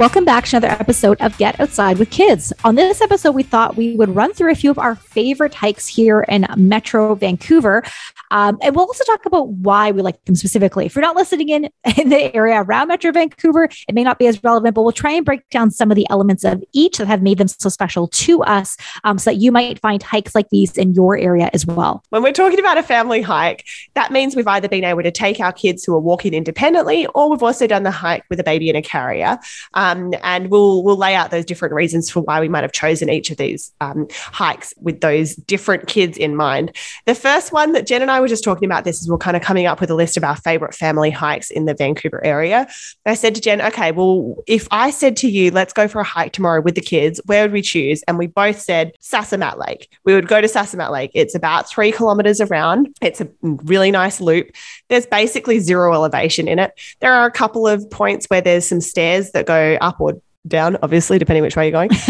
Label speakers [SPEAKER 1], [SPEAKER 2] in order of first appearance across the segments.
[SPEAKER 1] Welcome back to another episode of Get Outside with Kids. On this episode, we thought we would run through a few of our favorite hikes here in Metro Vancouver. Um, and we'll also talk about why we like them specifically. If you're not listening in in the area around Metro Vancouver, it may not be as relevant, but we'll try and break down some of the elements of each that have made them so special to us um, so that you might find hikes like these in your area as well.
[SPEAKER 2] When we're talking about a family hike, that means we've either been able to take our kids who are walking independently or we've also done the hike with a baby in a carrier. Um, and we'll we'll lay out those different reasons for why we might have chosen each of these um, hikes with those different kids in mind. The first one that Jen and I were just talking about this is we're kind of coming up with a list of our favorite family hikes in the Vancouver area. I said to Jen, okay, well, if I said to you, let's go for a hike tomorrow with the kids, where would we choose? And we both said Sasamat Lake. We would go to Sasamat Lake. It's about three kilometers around. It's a really nice loop. There's basically zero elevation in it. There are a couple of points where there's some stairs that go up or down, obviously, depending which way you're going.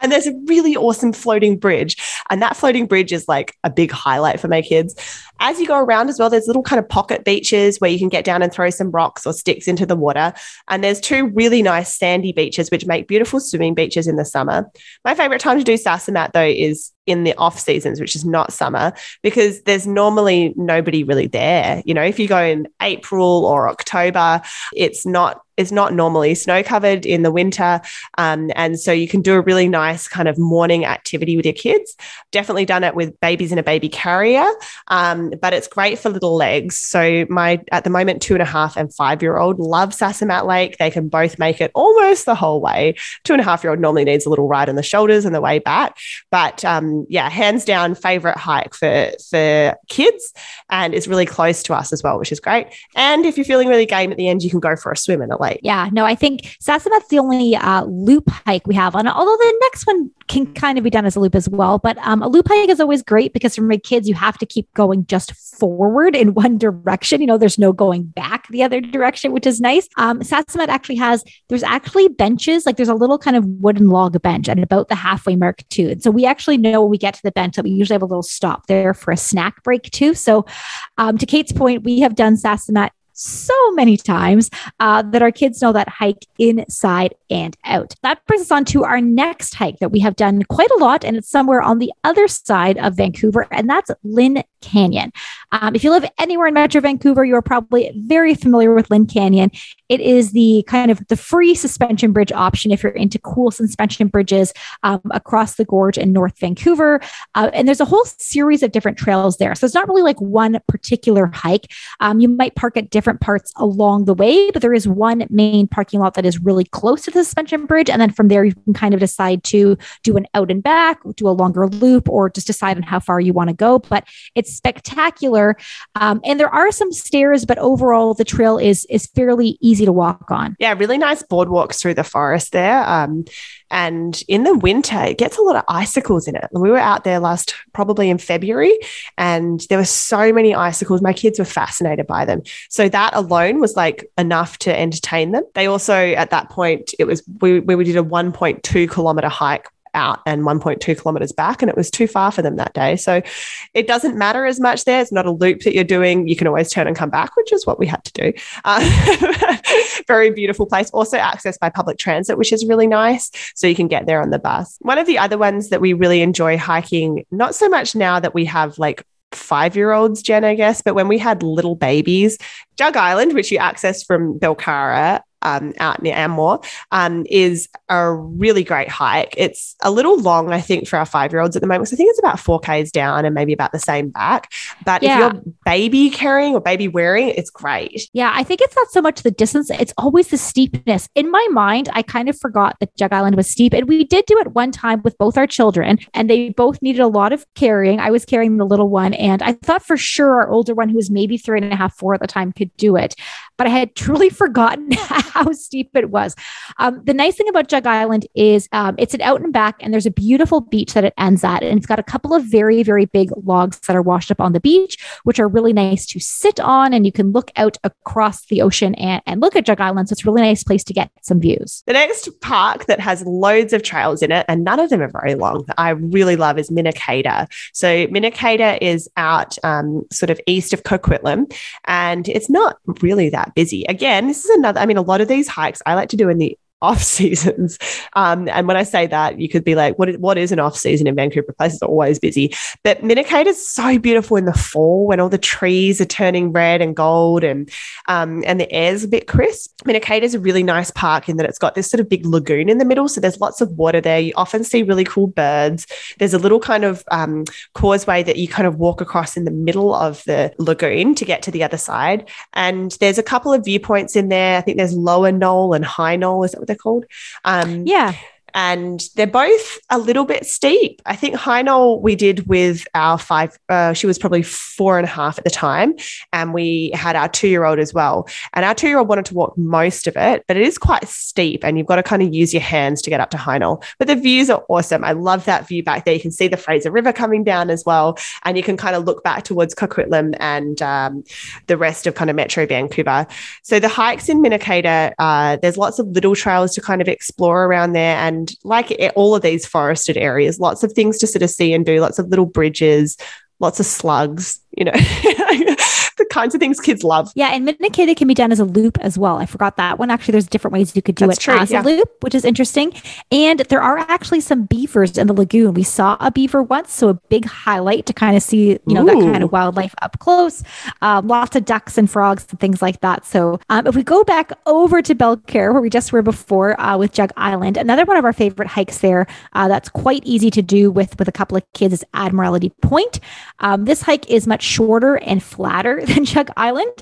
[SPEAKER 2] and there's a really awesome floating bridge. And that floating bridge is like a big highlight for my kids. As you go around as well, there's little kind of pocket beaches where you can get down and throw some rocks or sticks into the water. And there's two really nice sandy beaches, which make beautiful swimming beaches in the summer. My favorite time to do Sasamat, though, is in the off seasons, which is not summer, because there's normally nobody really there. You know, if you go in April or October, it's not it's not normally snow covered in the winter. Um, and so you can do a really nice kind of morning activity with your kids. Definitely done it with babies in a baby carrier, um, but it's great for little legs. So my, at the moment, two and a half and five year old love Sasamat Lake. They can both make it almost the whole way. Two and a half year old normally needs a little ride on the shoulders and the way back. But um, yeah, hands down favorite hike for for kids, and it's really close to us as well, which is great. And if you're feeling really game at the end, you can go for a swim in a lake.
[SPEAKER 1] Yeah, no, I think Sasamat's the only uh, loop hike we have on. Although the next one can kind of be done as a loop as well, but um, a loop hike is always great because for my kids, you have to keep going just forward in one direction. You know, there's no going back the other direction, which is nice. Um, Sasamat actually has there's actually benches, like there's a little kind of wooden log bench at about the halfway mark too. And so we actually know when we get to the bench that we usually have a little stop there for a snack break too. So, um, to Kate's point, we have done Sasamat so many times uh, that our kids know that hike inside and out. That brings us on to our next hike that we have done quite a lot, and it's somewhere on the other side of Vancouver, and that's Lynn Canyon. Um, if you live anywhere in Metro Vancouver, you're probably very familiar with Lynn Canyon. It is the kind of the free suspension bridge option if you're into cool suspension bridges um, across the gorge in North Vancouver. Uh, and there's a whole series of different trails there. So it's not really like one particular hike. Um, you might park at different parts along the way, but there is one main parking lot that is really close to the suspension bridge. And then from there, you can kind of decide to do an out and back, do a longer loop, or just decide on how far you want to go. But it's spectacular. Um, and there are some stairs, but overall, the trail is is fairly easy easy to walk on.
[SPEAKER 2] Yeah, really nice boardwalks through the forest there. Um, and in the winter, it gets a lot of icicles in it. We were out there last, probably in February, and there were so many icicles. My kids were fascinated by them. So that alone was like enough to entertain them. They also, at that point, it was, we, we did a 1.2 kilometer hike out and 1.2 kilometers back, and it was too far for them that day. So it doesn't matter as much there. It's not a loop that you're doing. You can always turn and come back, which is what we had to do. Uh, very beautiful place. Also accessed by public transit, which is really nice. So you can get there on the bus. One of the other ones that we really enjoy hiking, not so much now that we have like five year olds, Jen, I guess. But when we had little babies, Jug Island, which you access from Belcarra, um, out near Anmore, um, is a really great hike. It's a little long, I think, for our five year olds at the moment. So I think it's about four Ks down and maybe about the same back. But yeah. if you're baby carrying or baby wearing, it's great.
[SPEAKER 1] Yeah, I think it's not so much the distance, it's always the steepness. In my mind, I kind of forgot that Jug Island was steep. And we did do it one time with both our children, and they both needed a lot of carrying. I was carrying the little one, and I thought for sure our older one, who was maybe three and a half, four at the time, could do it. But I had truly forgotten how steep it was. Um, the nice thing about Jug Island is um, it's an out and back, and there's a beautiful beach that it ends at. And it's got a couple of very, very big logs that are washed up on the beach, which are really nice to sit on. And you can look out across the ocean and, and look at Jug Island. So it's a really nice place to get some views.
[SPEAKER 2] The next park that has loads of trails in it, and none of them are very long, that I really love is Minnekhada. So Minnekhada is out um, sort of east of Coquitlam, and it's not really that busy. Again, this is another, I mean, a lot lot of these hikes. I like to do in the off seasons. Um, and when I say that, you could be like, what is, what is an off season in Vancouver? Places are always busy. But Minnekhada is so beautiful in the fall when all the trees are turning red and gold and um, and the air's a bit crisp. Minnekhada is a really nice park in that it's got this sort of big lagoon in the middle. So there's lots of water there. You often see really cool birds. There's a little kind of um, causeway that you kind of walk across in the middle of the lagoon to get to the other side. And there's a couple of viewpoints in there. I think there's Lower Knoll and High Knoll. Is that they're called.
[SPEAKER 1] Um, yeah
[SPEAKER 2] and they're both a little bit steep. I think Knoll we did with our five, uh, she was probably four and a half at the time, and we had our two year old as well. And our two year old wanted to walk most of it, but it is quite steep, and you've got to kind of use your hands to get up to Knoll. But the views are awesome. I love that view back there. You can see the Fraser River coming down as well, and you can kind of look back towards Coquitlam and um, the rest of kind of Metro Vancouver. So the hikes in Minnekhada, uh, there's lots of little trails to kind of explore around there, and and like eh, all of these forested areas, lots of things to sort of see and do, lots of little bridges, lots of slugs, you know, the kinds of things kids love.
[SPEAKER 1] Yeah, and Minnekhada can be done as a loop as well. I forgot that one. Actually, there's different ways you could do That's it true, as yeah. a loop, which is interesting. And there are actually some beavers in the lagoon. We saw a beaver once, so a big highlight to kind of see, you know, Ooh. that kind of wildlife up close. Um, lots of ducks and frogs and things like that. So um, if we go back over to Belcarra, where we just were before uh, with Jug Island, another one of our favorite hikes there uh, that's quite easy to do with with a couple of kids is Admiralty Point. Um, this hike is much shorter and flatter than Jug Island.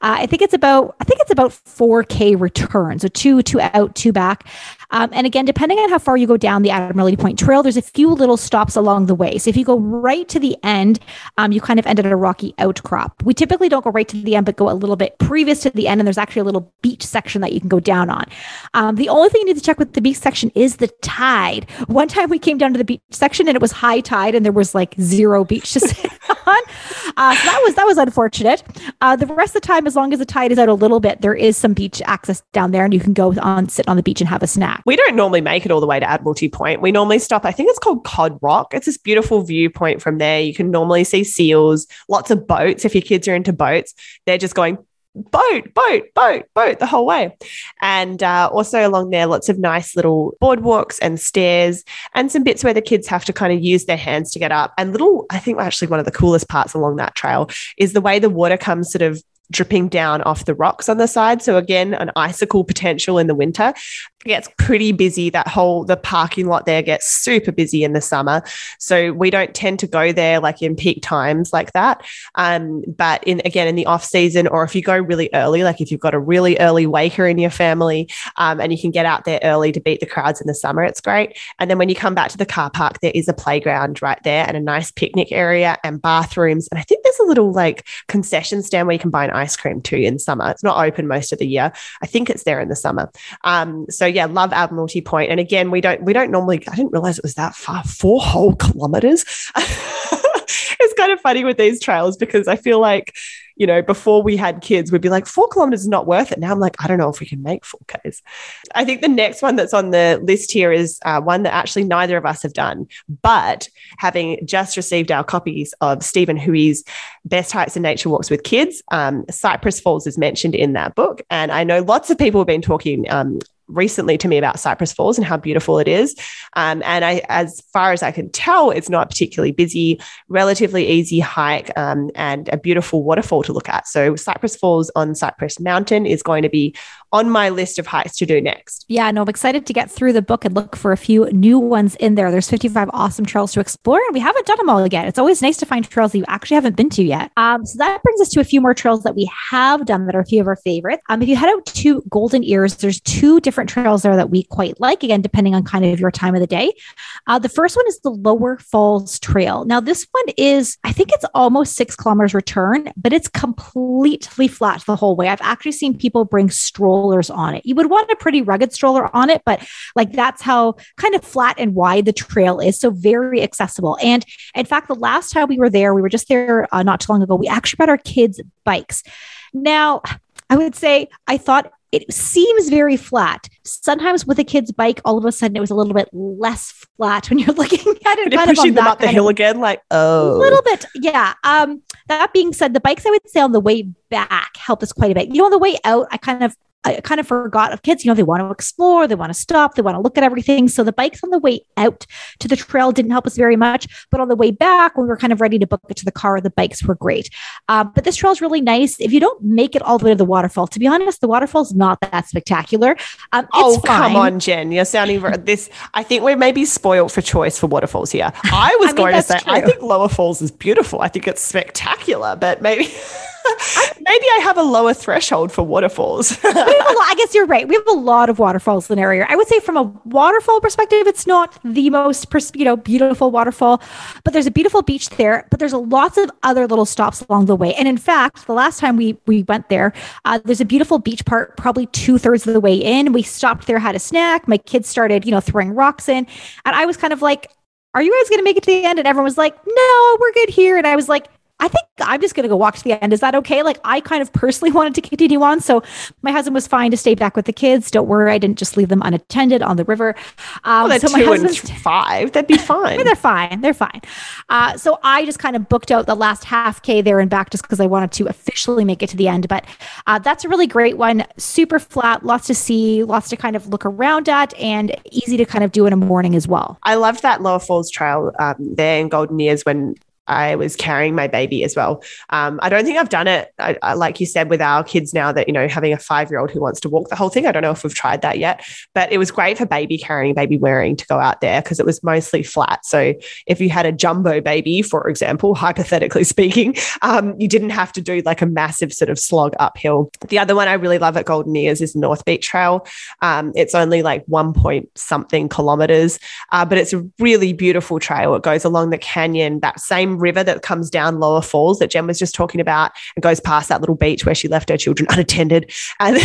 [SPEAKER 1] Uh, I think it's about I think it's about 4K return, so two two out, two back. Um, and again, depending on how far you go down the Admiralty Point Trail, there's a few little stops along the way. So if you go right to the end, um, you kind of end at a rocky outcrop. We typically don't go right to the end, but go a little bit previous to the end. And there's actually a little beach section that you can go down on. Um, the only thing you need to check with the beach section is the tide. One time we came down to the beach section and it was high tide and there was like zero beach to sit on. Uh, so that was that was unfortunate. Uh, the rest of the time, as long as the tide is out a little bit, there is some beach access down there, and you can go on sit on the beach and have a snack back.
[SPEAKER 2] We don't normally make it all the way to Admiralty Point. We normally stop, I think it's called Cod Rock. It's this beautiful viewpoint from there. You can normally see seals, lots of boats. If your kids are into boats, they're just going boat, boat, boat, boat the whole way. And uh, also along there, lots of nice little boardwalks and stairs and some bits where the kids have to kind of use their hands to get up. And little, I think actually one of the coolest parts along that trail is the way the water comes sort of dripping down off the rocks on the side. So again, an icicle potential in the winter gets pretty busy. That whole the parking lot there gets super busy in the summer. So we don't tend to go there like in peak times like that. Um, but in again in the off season, or if you go really early, like if you've got a really early waker in your family, um, and you can get out there early to beat the crowds in the summer, it's great. And then when you come back to the car park, there is a playground right there and a nice picnic area and bathrooms. And I think there's a little like concession stand where you can buy an ice cream too in summer. It's not open most of the year. I think it's there in the summer. Um, so yeah, love Admiralty Point. And again, we don't we don't normally. I didn't realize it was that far. Four whole kilometers. it's kind of funny with these trails because I feel like you know, before we had kids, we'd be like, four kilometers is not worth it. Now I'm like, I don't know if we can make 4Ks. I think the next one that's on the list here is uh, one that actually neither of us have done, but having just received our copies of Stephen Hui's Best Hikes and Nature Walks with Kids, um, Cypress Falls is mentioned in that book. And I know lots of people have been talking um, recently to me about Cypress Falls and how beautiful it is. Um, and I, as far as I can tell, it's not particularly busy, relatively easy hike, um, and a beautiful waterfall to look at. So Cypress Falls on Cypress Mountain is going to be on my list of hikes to do next.
[SPEAKER 1] Yeah, no, I'm excited to get through the book and look for a few new ones in there. There's 55 awesome trails to explore, and we haven't done them all yet. It's always nice to find trails that you actually haven't been to yet. Um, so that brings us to a few more trails that we have done that are a few of our favorites. Um, if you head out to Golden Ears, there's two different trails there that we quite like, again, depending on kind of your time of the day. Uh, the first one is the Lower Falls Trail. Now, this one is, I think it's almost six kilometers return, but it's completely flat the whole way. I've actually seen people bring strollers strollers on it. You would want a pretty rugged stroller on it, but like that's how kind of flat and wide the trail is. So very accessible. And in fact, the last time we were there, we were just there uh, not too long ago. We actually brought our kids' bikes. Now, I would say I thought it seems very flat. Sometimes with a kid's bike, all of a sudden it was a little bit less flat when you're looking at it.
[SPEAKER 2] Kind pushing them up the hill of, again, like oh,
[SPEAKER 1] a little bit, yeah. Um, that being said, the bikes I would say on the way back helped us quite a bit. You know, on the way out, I kind of I kind of forgot of kids, you know, they want to explore, they want to stop, they want to look at everything. So the bikes on the way out to the trail didn't help us very much. But on the way back, when we were kind of ready to book it to the car, the bikes were great. Uh, but this trail is really nice. If you don't make it all the way to the waterfall, to be honest, the waterfall's not that spectacular.
[SPEAKER 2] Um, oh, come on, Jen. You're sounding this. I think we're maybe spoiled for choice for waterfalls here. I was I mean, going to say, true. I think Lower Falls is beautiful. I think it's spectacular, but maybe. Maybe I have a lower threshold for waterfalls.
[SPEAKER 1] lot, I guess you're right. We have a lot of waterfalls in our area. I would say from a waterfall perspective, it's not the most you know beautiful waterfall, but there's a beautiful beach there. But there's lots of other little stops along the way. And in fact, the last time we we went there, uh, there's a beautiful beach part, probably two thirds of the way in. We stopped there, had a snack. My kids started you know throwing rocks in, and I was kind of like, "Are you guys going to make it to the end?" And everyone was like, "No, we're good here." And I was like I think I'm just going to go walk to the end. Is that okay? Like, I kind of personally wanted to continue on. So my husband was fine to stay back with the kids. Don't worry. I didn't just leave them unattended on the river.
[SPEAKER 2] Um, well, so my husband's five. That'd be fine.
[SPEAKER 1] they're fine. They're fine. Uh, so I just kind of booked out the last half K there and back just because I wanted to officially make it to the end. But uh, that's a really great one. Super flat, lots to see, lots to kind of look around at, and easy to kind of do in a morning as well.
[SPEAKER 2] I loved that Lower Falls Trail um, there in Golden Ears when I was carrying my baby as well. Um, I don't think I've done it, I, I, like you said, with our kids now that, you know, having a five year old who wants to walk the whole thing. I don't know if we've tried that yet, but it was great for baby carrying, baby wearing to go out there because it was mostly flat. So if you had a jumbo baby, for example, hypothetically speaking, um, you didn't have to do like a massive sort of slog uphill. The other one I really love at Golden Ears is North Beach Trail. Um, it's only like one point something kilometers, uh, but it's a really beautiful trail. It goes along the canyon, that same river that comes down Lower Falls that Jen was just talking about and goes past that little beach where she left her children unattended. And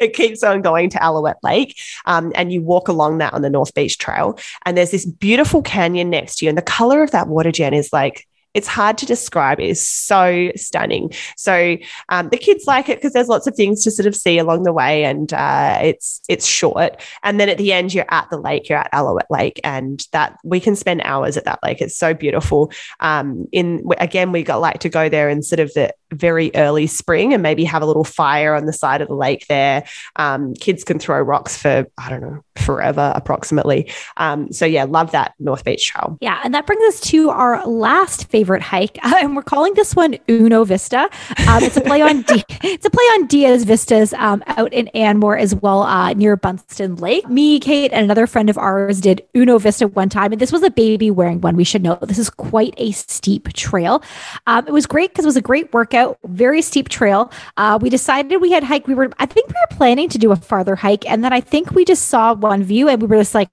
[SPEAKER 2] it keeps on going to Alouette Lake. Um, and you walk along that on the North Beach Trail. And there's this beautiful canyon next to you. And the color of that water, Jen, is like it's hard to describe. It is so stunning. So um, the kids like it because there's lots of things to sort of see along the way, and uh, it's it's short. And then at the end, you're at the lake. You're at Alouette Lake, and that we can spend hours at that lake. It's so beautiful. Um, in again, we got like to go there in sort of the very early spring and maybe have a little fire on the side of the lake there. Um, kids can throw rocks for I don't know forever approximately. Um, so yeah, love that North Beach Trail.
[SPEAKER 1] Yeah, and that brings us to our last favorite hike, uh, and we're calling this one Uno Vista. Um, it's a play on D- it's a play on Diez Vistas um, out in Anmore as well uh, near Buntzen Lake. Me, Kate, and another friend of ours did Uno Vista one time, and this was a baby wearing one. We should know this is quite a steep trail. Um, it was great because it was a great workout, very steep trail. Uh, we decided we had hike. We were I think we were planning to do a farther hike, and then I think we just saw one view, and we were just like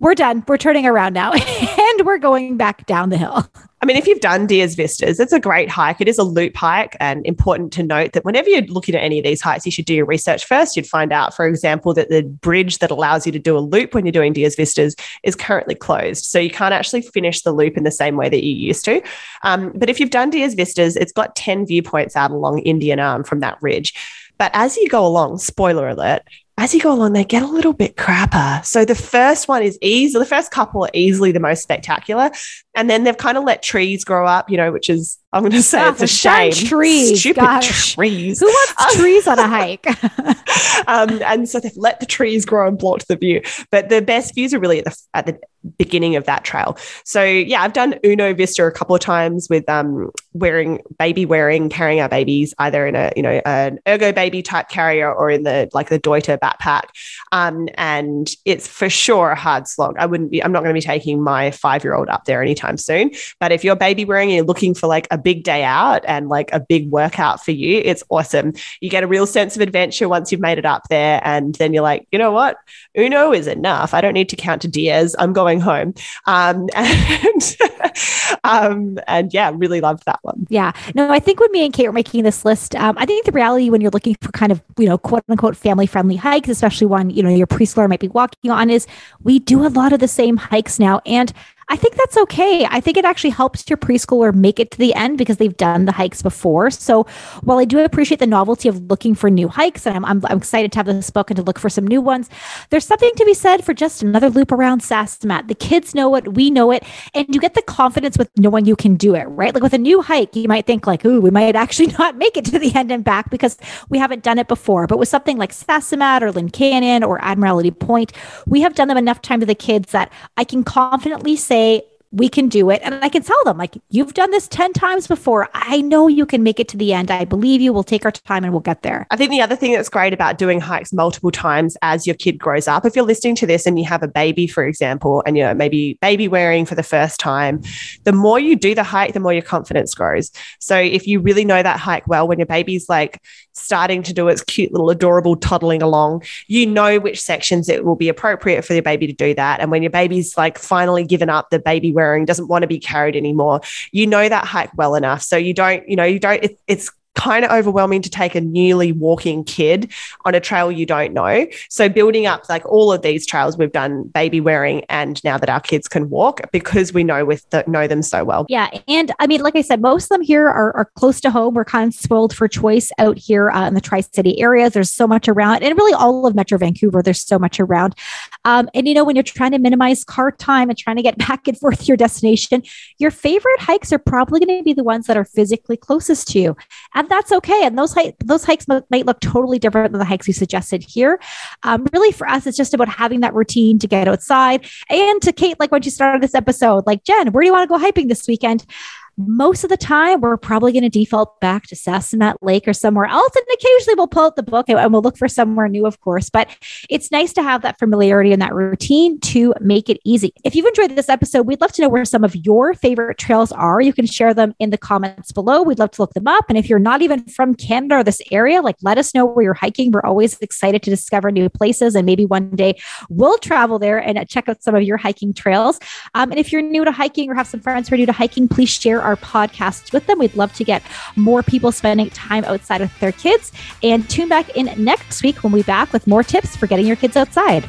[SPEAKER 1] we're done. We're turning around now and we're going back down the hill.
[SPEAKER 2] I mean, if you've done Diez Vistas, it's a great hike. It is a loop hike, and important to note that whenever you're looking at any of these hikes, you should do your research first. You'd find out, for example, that the bridge that allows you to do a loop when you're doing Diez Vistas is currently closed. So you can't actually finish the loop in the same way that you used to. Um, but if you've done Diez Vistas, it's got 10 viewpoints out along Indian Arm from that ridge. But as you go along, spoiler alert, as you go along, they get a little bit crapper. So the first one is easy. The first couple are easily the most spectacular. And then they've kind of let trees grow up, you know, which is, I'm going to say oh, it's a shame.
[SPEAKER 1] Trees.
[SPEAKER 2] Stupid gosh. trees.
[SPEAKER 1] Who wants um, trees on a hike?
[SPEAKER 2] um, and so they've let the trees grow and block the view. But the best views are really at the, at the beginning of that trail. So yeah, I've done Uno Vista a couple of times with um, wearing baby wearing, carrying our babies either in a, you know, an Ergobaby type carrier or in the, like the Deuter backpack. Um, and it's for sure a hard slog. I wouldn't be, I'm not going to be taking my five-year-old up there anytime soon. But if you're baby wearing and you're looking for like a big day out and like a big workout for you, it's awesome. You get a real sense of adventure once you've made it up there. And then you're like, you know what? Uno is enough. I don't need to count to Diez. I'm going home. Um, and, um, and yeah, really loved that one.
[SPEAKER 1] Yeah. No, I think when me and Kate were making this list, um, I think the reality when you're looking for kind of, you know, quote unquote family friendly hikes, especially one, you know, your preschooler might be walking on, is we do a lot of the same hikes now. And I think that's okay. I think it actually helps your preschooler make it to the end because they've done the hikes before. So while I do appreciate the novelty of looking for new hikes, and I'm, I'm, I'm excited to have this book and to look for some new ones, there's something to be said for just another loop around Sasamat. The kids know it, we know it, and you get the confidence with knowing you can do it, right? Like with a new hike, you might think like, ooh, we might actually not make it to the end and back because we haven't done it before. But with something like Sasamat or Lynn Canyon or Admiralty Point, we have done them enough time to the kids that I can confidently say we can do it. And I can tell them, like, you've done this 10 times before. I know you can make it to the end. I believe you. We'll take our time and we'll get there.
[SPEAKER 2] I think the other thing that's great about doing hikes multiple times as your kid grows up, if you're listening to this and you have a baby, for example, and you're maybe baby wearing for the first time, the more you do the hike, the more your confidence grows. So if you really know that hike well, when your baby's like starting to do its cute little adorable toddling along, you know which sections it will be appropriate for your baby to do that. And when your baby's like finally given up the baby wearing, doesn't want to be carried anymore. You know that hike well enough. So you don't, you know, you don't, it, it's kind of overwhelming to take a newly walking kid on a trail you don't know. So building up like all of these trails we've done baby wearing and now that our kids can walk because we know with the, know them so well.
[SPEAKER 1] Yeah, and I mean like I said most of them here are, are close to home. We're kind of spoiled for choice out here uh, in the Tri-City areas. There's so much around and really all of Metro Vancouver there's so much around. Um, and you know when you're trying to minimize car time and trying to get back and forth to your destination, your favorite hikes are probably going to be the ones that are physically closest to you. And that's okay. And those hikes, those hikes might look totally different than the hikes we suggested here. Um, really, for us, it's just about having that routine to get outside. And to Kate, like when she started this episode, like Jen, where do you want to go hiking this weekend? Most of the time we're probably going to default back to Sasamat Lake or somewhere else. And occasionally we'll pull out the book and we'll look for somewhere new, of course. But it's nice to have that familiarity and that routine to make it easy. If you've enjoyed this episode, we'd love to know where some of your favorite trails are. You can share them in the comments below. We'd love to look them up. And if you're not even from Canada or this area, like let us know where you're hiking. We're always excited to discover new places. And maybe one day we'll travel there and check out some of your hiking trails. Um, and if you're new to hiking or have some friends who are new to hiking, please share our podcasts with them. We'd love to get more people spending time outside with their kids. And tune back in next week when we back with more tips for getting your kids outside.